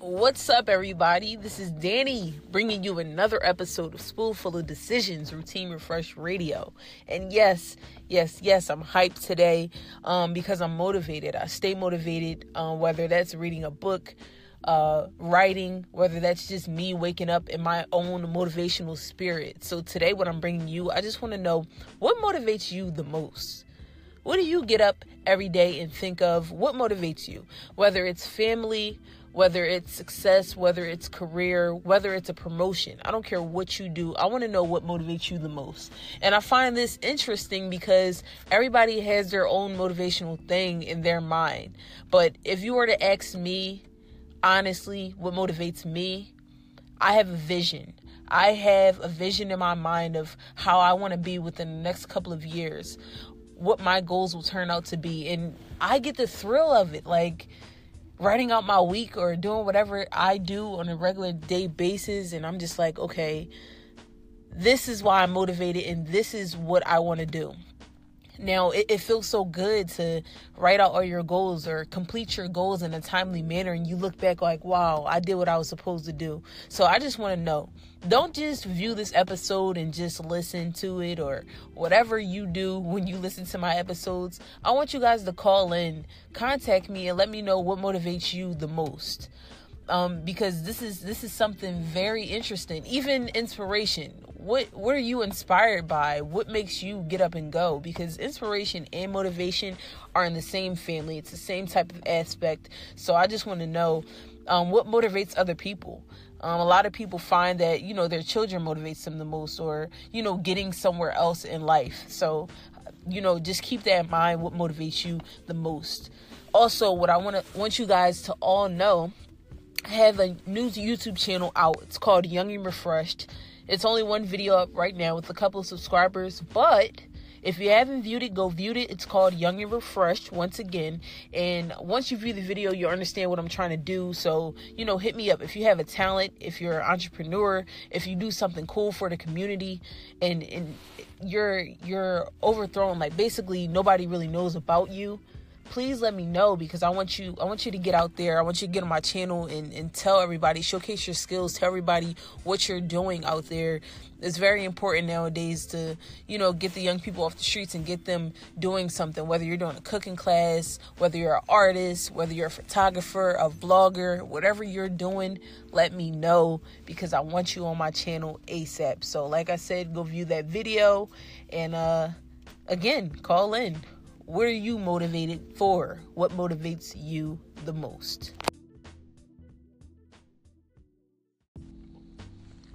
What's up, everybody? This is Danny bringing you another episode of Spoolful of Decisions Routine Refresh Radio. And yes, yes, yes, I'm hyped today um, because I'm motivated. I stay motivated, uh, whether that's reading a book, uh, writing, whether that's just me waking up in my own motivational spirit. So today, what I'm bringing you, I just want to know what motivates you the most. What do you get up every day and think of? What motivates you? Whether it's family, whether it's success, whether it's career, whether it's a promotion. I don't care what you do. I want to know what motivates you the most. And I find this interesting because everybody has their own motivational thing in their mind. But if you were to ask me, honestly, what motivates me, I have a vision. I have a vision in my mind of how I want to be within the next couple of years, what my goals will turn out to be. And I get the thrill of it. Like, writing out my week or doing whatever I do on a regular day basis and I'm just like, okay, this is why I'm motivated and this is what I want to do. Now, it, it, feels so good to write out all your goals or complete your goals in a timely manner, and you look back like, wow, I did what I was supposed to do. So, I just want to know don't just view this episode and just listen to it or whatever you do when you listen to my episodes. I want you guys to call in, contact me, and let me know what motivates you the most. Um, because this is this is something very interesting. Even inspiration. What what are you inspired by? What makes you get up and go? Because inspiration and motivation are in the same family. It's the same type of aspect. So i just want to know um, what motivates other people. Um, a lot of people find that you know their children motivates them the most or you know getting somewhere else in life. So you know just keep that in mind what motivates you the most. Also what i want to want you guys to all know I have a new youtube channel out it's called young and refreshed it's only one video up right now with a couple of subscribers, but if you haven't viewed it, go view it. It's called Young and Refreshed once again. And once you view the video, you understand what I'm trying to do. So, you know, hit me up. If you have a talent, if you're an entrepreneur, if you do something cool for the community and, and you're you're overthrown, like basically nobody really knows about you please let me know because I want you I want you to get out there. I want you to get on my channel and, and tell everybody, showcase your skills, tell everybody what you're doing out there. It's very important nowadays to, you know, get the young people off the streets and get them doing something, whether you're doing a cooking class, whether you're an artist, whether you're a photographer, a vlogger, whatever you're doing, let me know because I want you on my channel ASAP. So like I said, go view that video and uh again, call in what are you motivated for? What motivates you the most?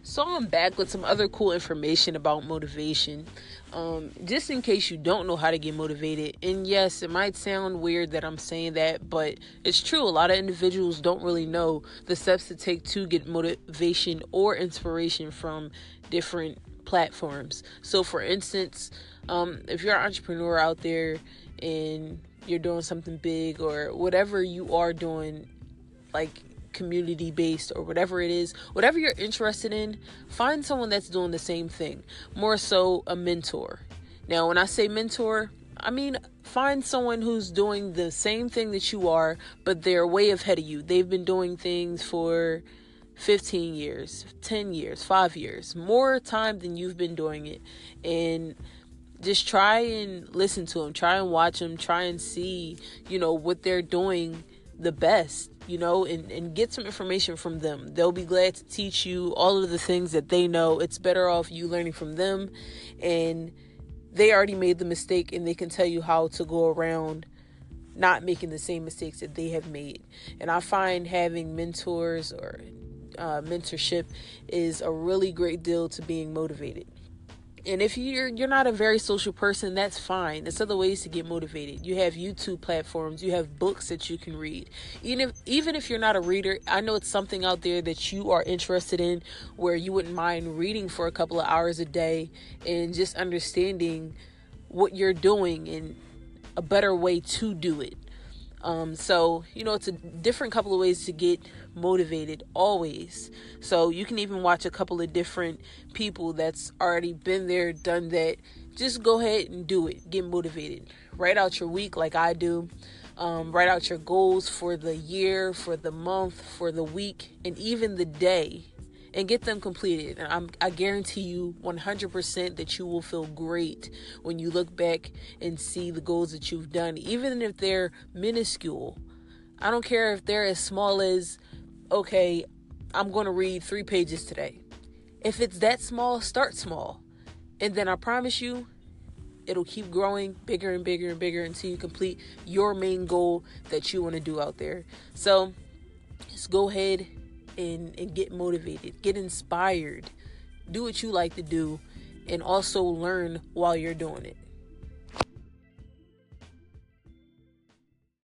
So I'm back with some other cool information about motivation. Um, just in case you don't know how to get motivated, and yes, it might sound weird that I'm saying that, but it's true. A lot of individuals don't really know the steps to take to get motivation or inspiration from different platforms. So, for instance, um, if you're an entrepreneur out there and you're doing something big or whatever you are doing, like community based or whatever it is, whatever you're interested in, find someone that's doing the same thing. More so, a mentor. Now, when I say mentor, I mean find someone who's doing the same thing that you are, but they're way ahead of you. They've been doing things for 15 years, 10 years, 5 years, more time than you've been doing it. And just try and listen to them, try and watch them, try and see, you know, what they're doing the best, you know, and, and get some information from them. They'll be glad to teach you all of the things that they know. It's better off you learning from them and they already made the mistake and they can tell you how to go around not making the same mistakes that they have made. And I find having mentors or uh, mentorship is a really great deal to being motivated. And if you're you're not a very social person, that's fine. There's other ways to get motivated. You have YouTube platforms, you have books that you can read. Even if even if you're not a reader, I know it's something out there that you are interested in where you wouldn't mind reading for a couple of hours a day and just understanding what you're doing and a better way to do it. Um, so, you know, it's a different couple of ways to get motivated always. So, you can even watch a couple of different people that's already been there, done that. Just go ahead and do it. Get motivated. Write out your week like I do. Um, write out your goals for the year, for the month, for the week, and even the day and get them completed. And I'm, I guarantee you 100% that you will feel great when you look back and see the goals that you've done, even if they're minuscule. I don't care if they're as small as, okay, I'm going to read three pages today. If it's that small, start small. And then I promise you, it'll keep growing bigger and bigger and bigger until you complete your main goal that you want to do out there. So just go ahead and, and get motivated, get inspired, do what you like to do, and also learn while you're doing it.